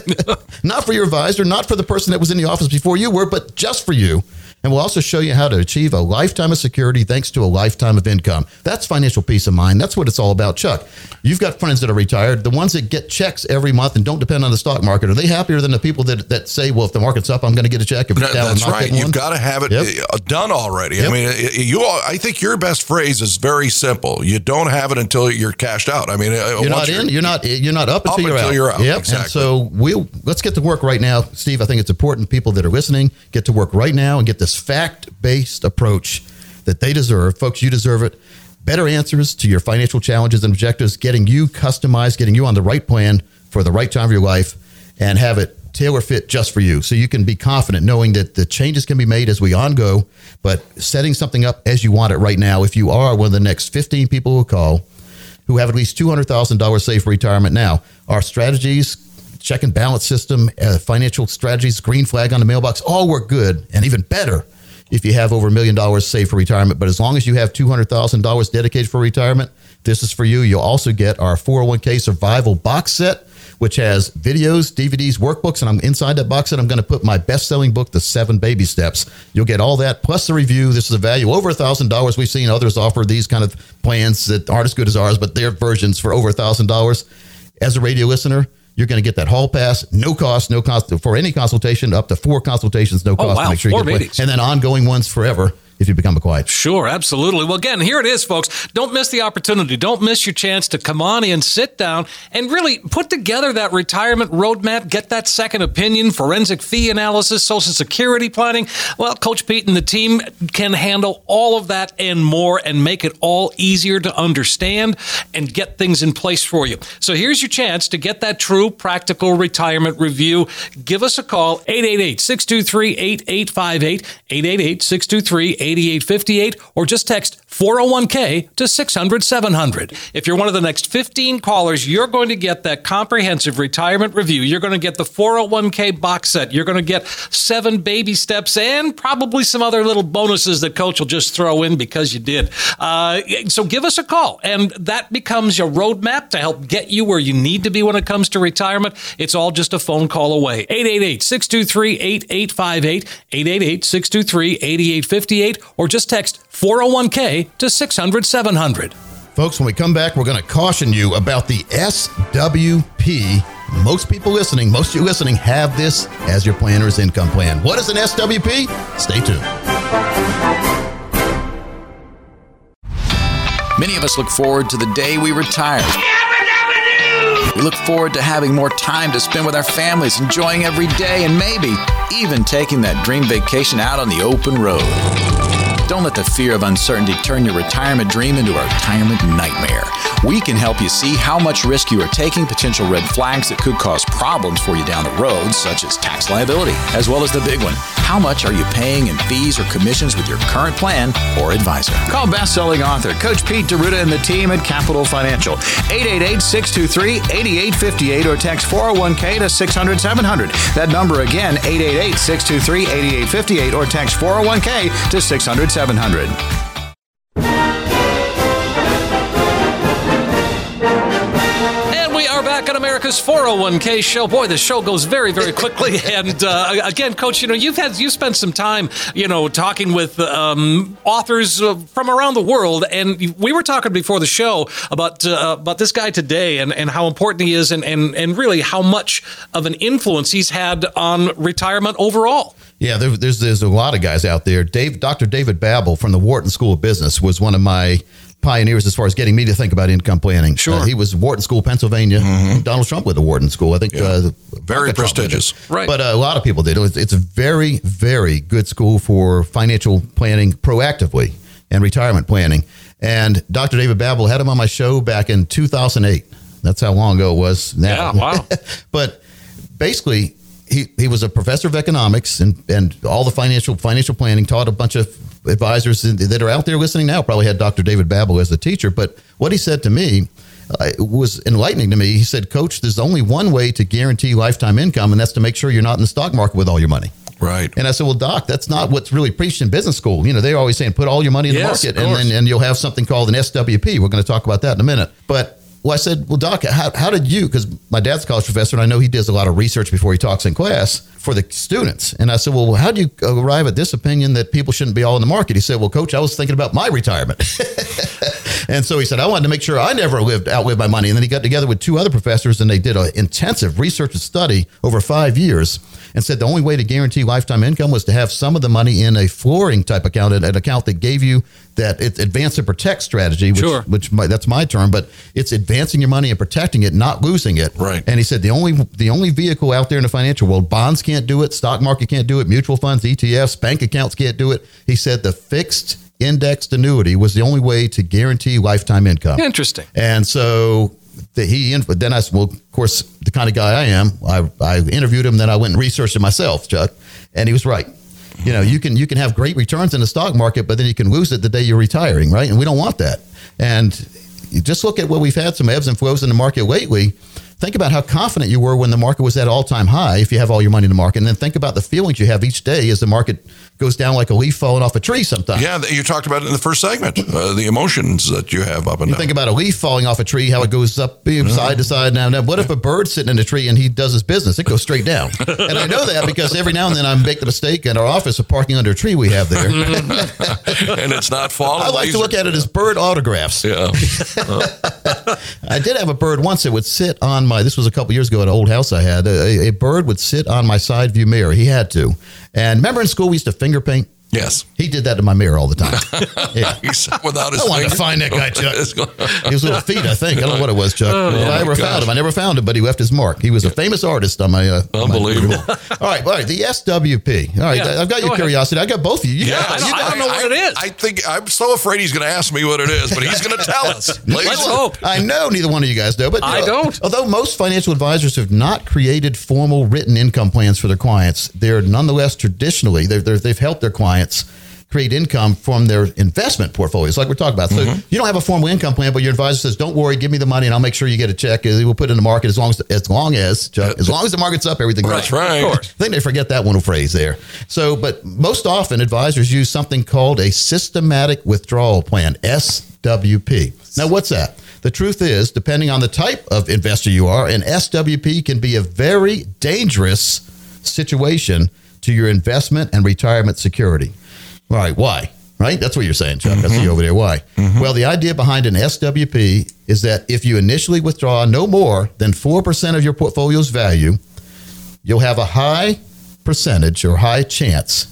not for your advisor, not for the person that was in the office before you were, but just for you. And we'll also show you how to achieve a lifetime of security thanks to a lifetime of income. That's financial peace of mind. That's what it's all about, Chuck. You've got friends that are retired, the ones that get checks every month and don't depend on the stock market. Are they happier than the people that, that say, well, if the market's up, I'm going to get a check? If it's down, That's right. You've got to have it Yep. uh, done already. I mean, you. all- I think your best phrase is very simple. You don't have it until you're cashed out. I mean, uh, You're not in. You're not. You're not up until, Up you're, until out. you're out. Yep. Exactly. And so we'll let's get to work right now, Steve. I think it's important people that are listening get to work right now and get this fact-based approach that they deserve, folks. You deserve it. Better answers to your financial challenges and objectives, getting you customized, getting you on the right plan for the right time of your life, and have it tailor fit just for you. So you can be confident knowing that the changes can be made as we on go, but setting something up as you want it right now. If you are one of the next 15 people who call, who have at least $200,000 saved for retirement now. Our strategies, check and balance system, uh, financial strategies, green flag on the mailbox, all work good and even better if you have over a million dollars saved for retirement. But as long as you have $200,000 dedicated for retirement, this is for you. You'll also get our 401k survival box set. Which has videos, DVDs, workbooks, and I'm inside that box set. I'm going to put my best-selling book, The Seven Baby Steps. You'll get all that plus the review. This is a value over a thousand dollars. We've seen others offer these kind of plans that aren't as good as ours, but their versions for over a thousand dollars. As a radio listener, you're going to get that hall pass, no cost, no cost for any consultation, up to four consultations, no oh, cost. Oh, wow, to make sure you four get meetings. and then ongoing ones forever if you become a quiet. Sure, absolutely. Well, again, here it is, folks. Don't miss the opportunity. Don't miss your chance to come on in, sit down, and really put together that retirement roadmap, get that second opinion, forensic fee analysis, social security planning. Well, Coach Pete and the team can handle all of that and more and make it all easier to understand and get things in place for you. So here's your chance to get that true practical retirement review. Give us a call, 888 623 8858, 888 623 8858, or just text 401k to 600 700. If you're one of the next 15 callers, you're going to get that comprehensive retirement review. You're going to get the 401k box set. You're going to get seven baby steps and probably some other little bonuses that coach will just throw in because you did. Uh, so give us a call, and that becomes your roadmap to help get you where you need to be when it comes to retirement. It's all just a phone call away. 888 623 8858, 888 623 8858, or just text 401k to 600 700. Folks, when we come back, we're going to caution you about the SWP. Most people listening, most of you listening, have this as your planner's income plan. What is an SWP? Stay tuned. Many of us look forward to the day we retire. We look forward to having more time to spend with our families, enjoying every day, and maybe even taking that dream vacation out on the open road. Don't let the fear of uncertainty turn your retirement dream into a retirement nightmare. We can help you see how much risk you are taking, potential red flags that could cause problems for you down the road, such as tax liability, as well as the big one how much are you paying in fees or commissions with your current plan or advisor? Call best selling author Coach Pete D'Arruda and the team at Capital Financial, 888 623 8858 or text 401k to 600 700. That number again, 888 623 8858 or text 401k to 600 700. back on America's 401k show. Boy, the show goes very, very quickly. And uh, again, Coach, you know you've had you spent some time, you know, talking with um, authors uh, from around the world, and we were talking before the show about uh, about this guy today and, and how important he is, and, and and really how much of an influence he's had on retirement overall. Yeah, there, there's there's a lot of guys out there. Dave, Dr. David Babbel from the Wharton School of Business was one of my pioneers as far as getting me to think about income planning. Sure. Uh, he was Wharton School, Pennsylvania. Donald Trump went to Wharton School. I think uh, Very Trump prestigious. Right. But uh, a lot of people did. It was, it's a very, very good school for financial planning proactively and retirement planning. And Dr. David Babbel had him on my show back in 2008. That's how long ago it was now. Yeah, wow. but basically, he, he was a professor of economics and, and all the financial financial planning. Taught a bunch of advisors that are out there listening now. Probably had Dr. David Babbel as the teacher. But what he said to me uh, was enlightening to me. He said, "Coach, there's only one way to guarantee lifetime income, and that's to make sure you're not in the stock market with all your money." Right. And I said, "Well, Doc, that's not what's really preached in business school. You know, they're always saying put all your money in Yes, the market, and then and you'll have something called an SWP. We're going to talk about that in a minute, but." Well, I said, well, Doc, how, how did you? Because my dad's a college professor, and I know he does a lot of research before he talks in class for the students. And I said, well, how do you arrive at this opinion that people shouldn't be all in the market? He said, well, Coach, I was thinking about my retirement. and so he said, I wanted to make sure I never lived outlived my money. And then he got together with two other professors, and they did an intensive research and study over five years and said the only way to guarantee lifetime income was to have some of the money in a flooring type account, an account that gave you that it's advance and protect strategy, which, Sure. which my, that's my term, but it's advancing your money and protecting it, not losing it. Right. And he said the only the only vehicle out there in the financial world, bonds can't do it, stock market can't do it, mutual funds, ETFs, bank accounts can't do it. He said the fixed indexed annuity was the only way to guarantee lifetime income. Interesting. And so the, he, then I well, of course, the kind of guy I am, I, I interviewed him, then I went and researched it myself, Chuck, and he was right. You know, you can you can have great returns in the stock market, but then you can lose it the day you're retiring, right? And we don't want that. And just look at what we've had some ebbs and flows in the market lately. Think about how confident you were when the market was at all time high. If you have all your money in the market, and then think about the feelings you have each day as the market goes down like a leaf falling off a tree. Sometimes, Yeah, you talked about it in the first segment, uh, the emotions that you have up and You down. think about a leaf falling off a tree, how it goes up beam, side to side. Now, now, what if a bird's sitting in a tree and he does his business? It goes straight down. and I know that because every now and then I make the mistake in our office of parking under a tree we have there. and it's not falling. I like to look at it as bird autographs. Yeah. I did have a bird once that would sit on my. This was a couple years ago at an old house I had. A, a bird would sit on my side view mirror. He had to. And remember in school we used to finger paint. Yes. He did that to my mirror all the time. Yeah. He sat without his I wanted to find that guy, Chuck. It's going- His little feet, I think. I don't know what it was, Chuck. Oh, if I ever gosh. found him, I never found him, but he left his mark. He was a famous artist on my. Uh, on my- Unbelievable. all right, all right. The SWP. All right, Yeah, I've got go your ahead. curiosity. I got both of you. You Yeah, got. I You don't- got I don't know what it is. I think I'm so afraid he's going to ask me what it is, but he's going to tell us. Ladies Let's and- hope. I know neither one of you guys know, but I know, don't. Although most financial advisors have not created formal written income plans for their clients, they're nonetheless traditionally they're, they're, they've helped their clients create income from their investment portfolios, like we're talking about. So Mm-hmm. you don't have a formal income plan, but your advisor says, "Don't worry, give me the money, and I'll make sure you get a check. We'll put it in the market as long as as long as Chuck, as long as the market's up, everything That's goes." right. Of course. I think they forget that one phrase there. So, but most often advisors use something called a systematic withdrawal plan, SWP. Now, what's that? The truth is, depending on the type of investor you are, an SWP can be a very dangerous situation to your investment and retirement security. All right, why? Right? That's what you're saying, Chuck. I see mm-hmm. you over there. Why? Mm-hmm. Well, the idea behind an SWP is that if you initially withdraw no more than 4% of your portfolio's value, you'll have a high percentage or high chance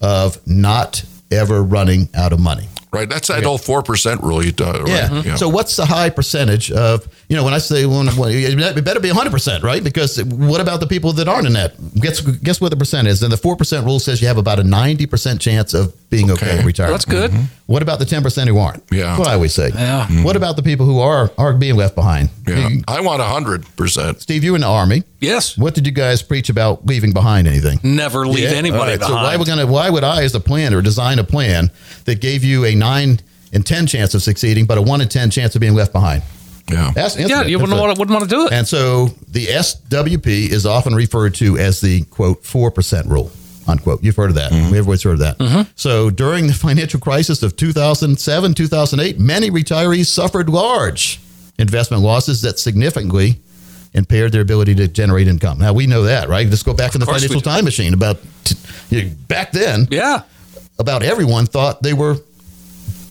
of not ever running out of money. Right. That's that old 4% rule you talk right? Yeah. So what's the high percentage of, you know, when I say when, when, it better be 100%, right? Because what about the people that aren't in that? Guess guess what the percent is? And the 4% rule says you have about a 90% chance of being okay, Okay. in retirement. That's good. Mm-hmm. What about the 10% who aren't? Yeah. That's what I always say. Yeah. Mm-hmm. What about the people who are are being left behind? yeah. You- I want 100%. Steve, you in the army. Yes. What did you guys preach about leaving behind anything? Never leave Yeah. anybody right, behind. So why we gonna? Why would I, as a planner, design a plan that gave you a nine in ten chance of succeeding, but a one in ten chance of being left behind? Yeah. That's yeah, you wouldn't want, to, wouldn't want to do it. And so the SWP is often referred to as the quote four percent rule. Unquote. You've heard of that. We everybody's heard of that. Mm-hmm. So during the financial crisis of 2007, 2008, many retirees suffered large investment losses that significantly impaired their ability to generate income. Now we know that, right? Just go back in the financial time machine. About t- you know, back then, yeah. about everyone thought they were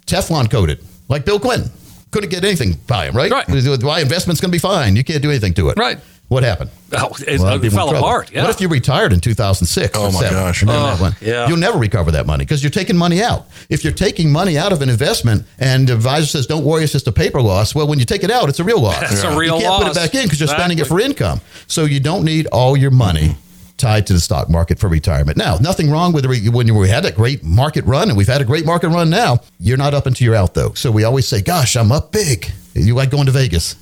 Teflon coated, like Bill Clinton. Couldn't get anything by him, right? Right. Why investment's going to be fine? You can't do anything to it. Right. What happened? Oh, it, A lot of it fell apart. Yeah. What if you retired in 2006? Oh, my seven? gosh. And then that oh, went- yeah. You'll never recover that money because you're taking money out. If you're taking money out of an investment and the advisor says, don't worry, it's just a paper loss, well, when you take it out, it's a real loss. It's a real loss. You can't put it back in because you're spending it for income. So you don't need all your money tied to the stock market for retirement. Now, nothing wrong with the re- when we had a great market run and we've had a great market run now. You're not up until you're out though. So we always say, "Gosh, I'm up big." You like going to Vegas?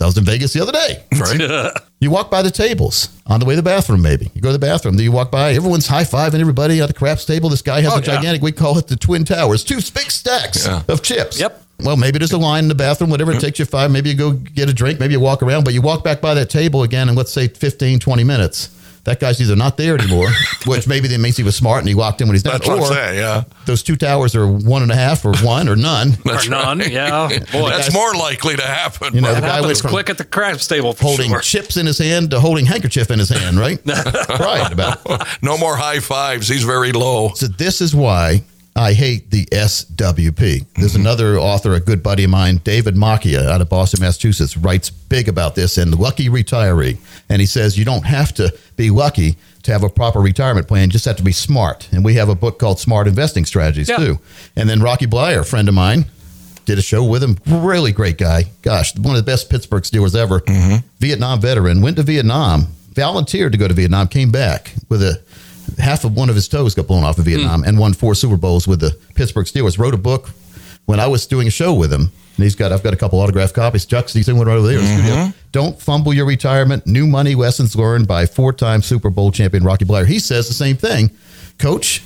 I was in Vegas the other day. Right. You walk by the tables on the way to the bathroom, maybe. You go to the bathroom, then you walk by, everyone's high fiving everybody at the craps table. This guy has Oh, a yeah. gigantic, we call it the Twin Towers, two big stacks Yeah. of chips. Yep. Well, maybe there's a line in the bathroom, whatever it takes you five. Maybe you go get a drink, maybe you walk around, but you walk back by that table again in, let's say, 15, 20 minutes. That guy's either not there anymore, which maybe that means he was smart and he walked in when he's done, That's what I'm or saying, yeah. those two towers are one and a half or one or none. or none. Yeah, boy, That's more likely to happen. You know, bro. the guy went from quick at the craps table. For holding sure. chips in his hand to holding handkerchief in his hand, right? right about it. no more high fives. He's very low. So this is why I hate the SWP. There's mm-hmm. another author, a good buddy of mine, David Macchia out of Boston, Massachusetts, writes big about this in The Lucky Retiree. And he says you don't have to be lucky to have a proper retirement plan, you just have to be smart. And we have a book called Smart Investing Strategies Yeah. too. And then Rocky Bleier, a friend of mine, did a show with him. Really great guy. Gosh, one of the best Pittsburgh Steelers ever. Mm-hmm. Vietnam veteran. Went to Vietnam, volunteered to go to Vietnam, came back with a half of one of his toes got blown off in Vietnam hmm. and won four Super Bowls with the Pittsburgh Steelers. Wrote a book when I was doing a show with him. And he's got I've got a couple autographed copies. Chuck's he's in one right over there in the studio. Don't fumble your retirement. New money lessons learned by four-time Super Bowl champion Rocky Bleier. He says the same thing. Coach,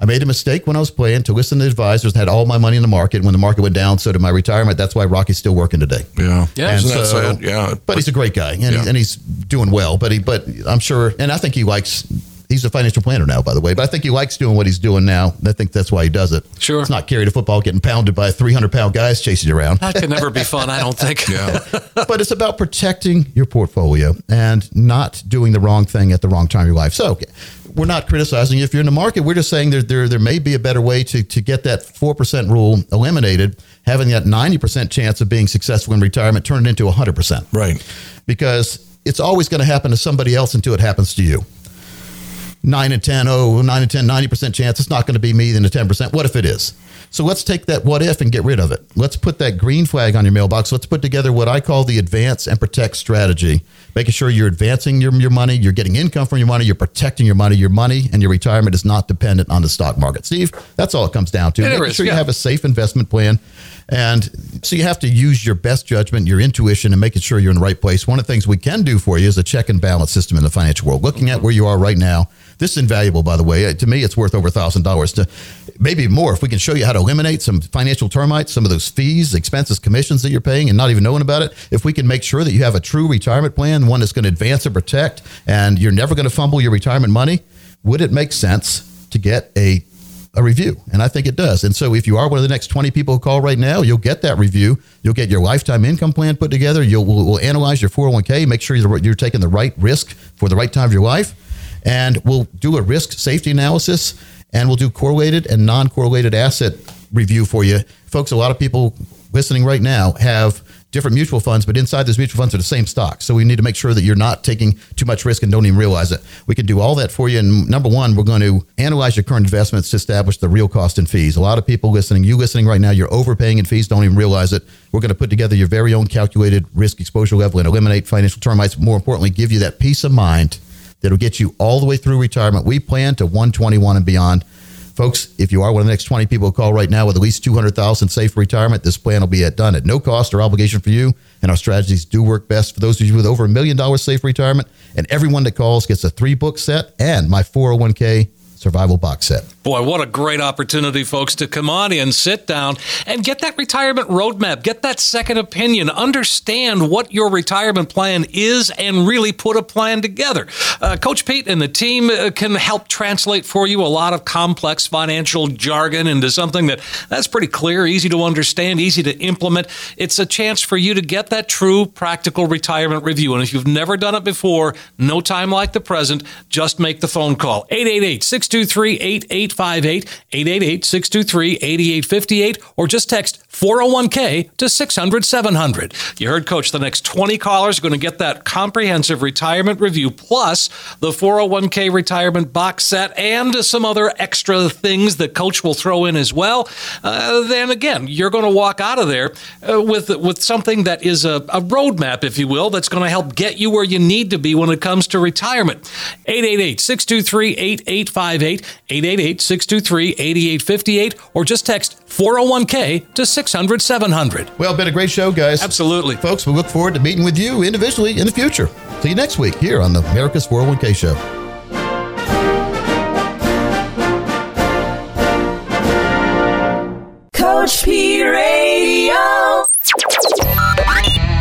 I made a mistake when I was playing to listen to advisors and had all my money in the market. When the market went down, so did my retirement. That's why Rocky's still working today. Yeah. Yeah. And so- sad? Yeah. But he's a great guy, and, Yeah. and he's doing well. But he, but I'm sure, and I think he likes. He's a financial planner now, by the way. But I think he likes doing what he's doing now. I think that's why he does it. Sure. it's not carrying a football, getting pounded by 300 pound guys chasing you around. That could never be fun. I don't think. Yeah. but it's about protecting your portfolio and not doing the wrong thing at the wrong time in your life. So we're not criticizing you if you're in the market. We're just saying there there, there may be a better way to, to get that 4% rule eliminated, having that 90% chance of being successful in retirement turned into 100%. Right. Because it's always going to happen to somebody else until it happens to you. 9 and 10, oh, 9 and 10, 90% chance it's not going to be me than the 10%. What if it is? So let's take that what if and get rid of it. Let's put that green flag on your mailbox. Let's put together what I call the advance and protect strategy, making sure you're advancing your, your money, you're getting income from your money, you're protecting your money. Your money and your retirement is not dependent on the stock market. Steve, that's all it comes down to. It making is, sure yeah. you have a safe investment plan. And so you have to use your best judgment, your intuition, and making sure you're in the right place. One of the things we can do for you is a check and balance system in the financial world. Looking at where you are right now, this is invaluable, by the way. Uh, to me, it's worth over thousand dollars to maybe more if we can show you how to eliminate some financial termites, some of those fees, expenses, commissions that you're paying, and not even knowing about it. If we can make sure that you have a true retirement plan, one that's going to advance and protect, and you're never going to fumble your retirement money, would it make sense to get a a review. And I think it does. And so if you are one of the next 20 people who call right now, you'll get that review. You'll get your lifetime income plan put together. You'll we'll, we'll analyze your 401k, make sure you're, you're taking the right risk for the right time of your life. And we'll do a risk safety analysis and we'll do correlated and non correlated asset review for you. Folks, a lot of people listening right now have different mutual funds, but inside those mutual funds are the same stocks. So we need to make sure that you're not taking too much risk and don't even realize it. We can do all that for you. And number one, we're going to analyze your current investments to establish the real cost and fees. A lot of people listening, you listening right now, you're overpaying in fees, don't even realize it. We're going to put together your very own calculated risk exposure level and eliminate financial termites. More importantly, give you that peace of mind that'll get you all the way through retirement. We plan to 121 and beyond. Folks, if you are one of the next 20 people call right now with at least 200,000 safe retirement, this plan will be done at no cost or obligation for you. And our strategies do work best for those of you with over a million dollars safe retirement. And everyone that calls gets a three book set and my 401k survival box set. Boy, what a great opportunity, folks, to come on in, sit down, and get that retirement roadmap, get that second opinion, understand what your retirement plan is, and really put a plan together. Uh, Coach Pete and the team uh, can help translate for you a lot of complex financial jargon into something that that's pretty clear, easy to understand, easy to implement. It's a chance for you to get that true practical retirement review. And if you've never done it before, no time like the present, just make the phone call 888 623 8858, 888 623 8858, or just text 401k to 600 700. You heard Coach, the next 20 callers are going to get that comprehensive retirement review plus the 401k retirement box set and some other extra things that Coach will throw in as well. Uh, then again, you're going to walk out of there uh, with, with something that is a, a roadmap, if you will, that's going to help get you where you need to be when it comes to retirement. 888 623 8858, 888 623 8858, or just text 401k to 600 700. Well, been a great show, guys. Absolutely. Folks, we look forward to meeting with you individually in the future. See you next week here on the America's 401k Show.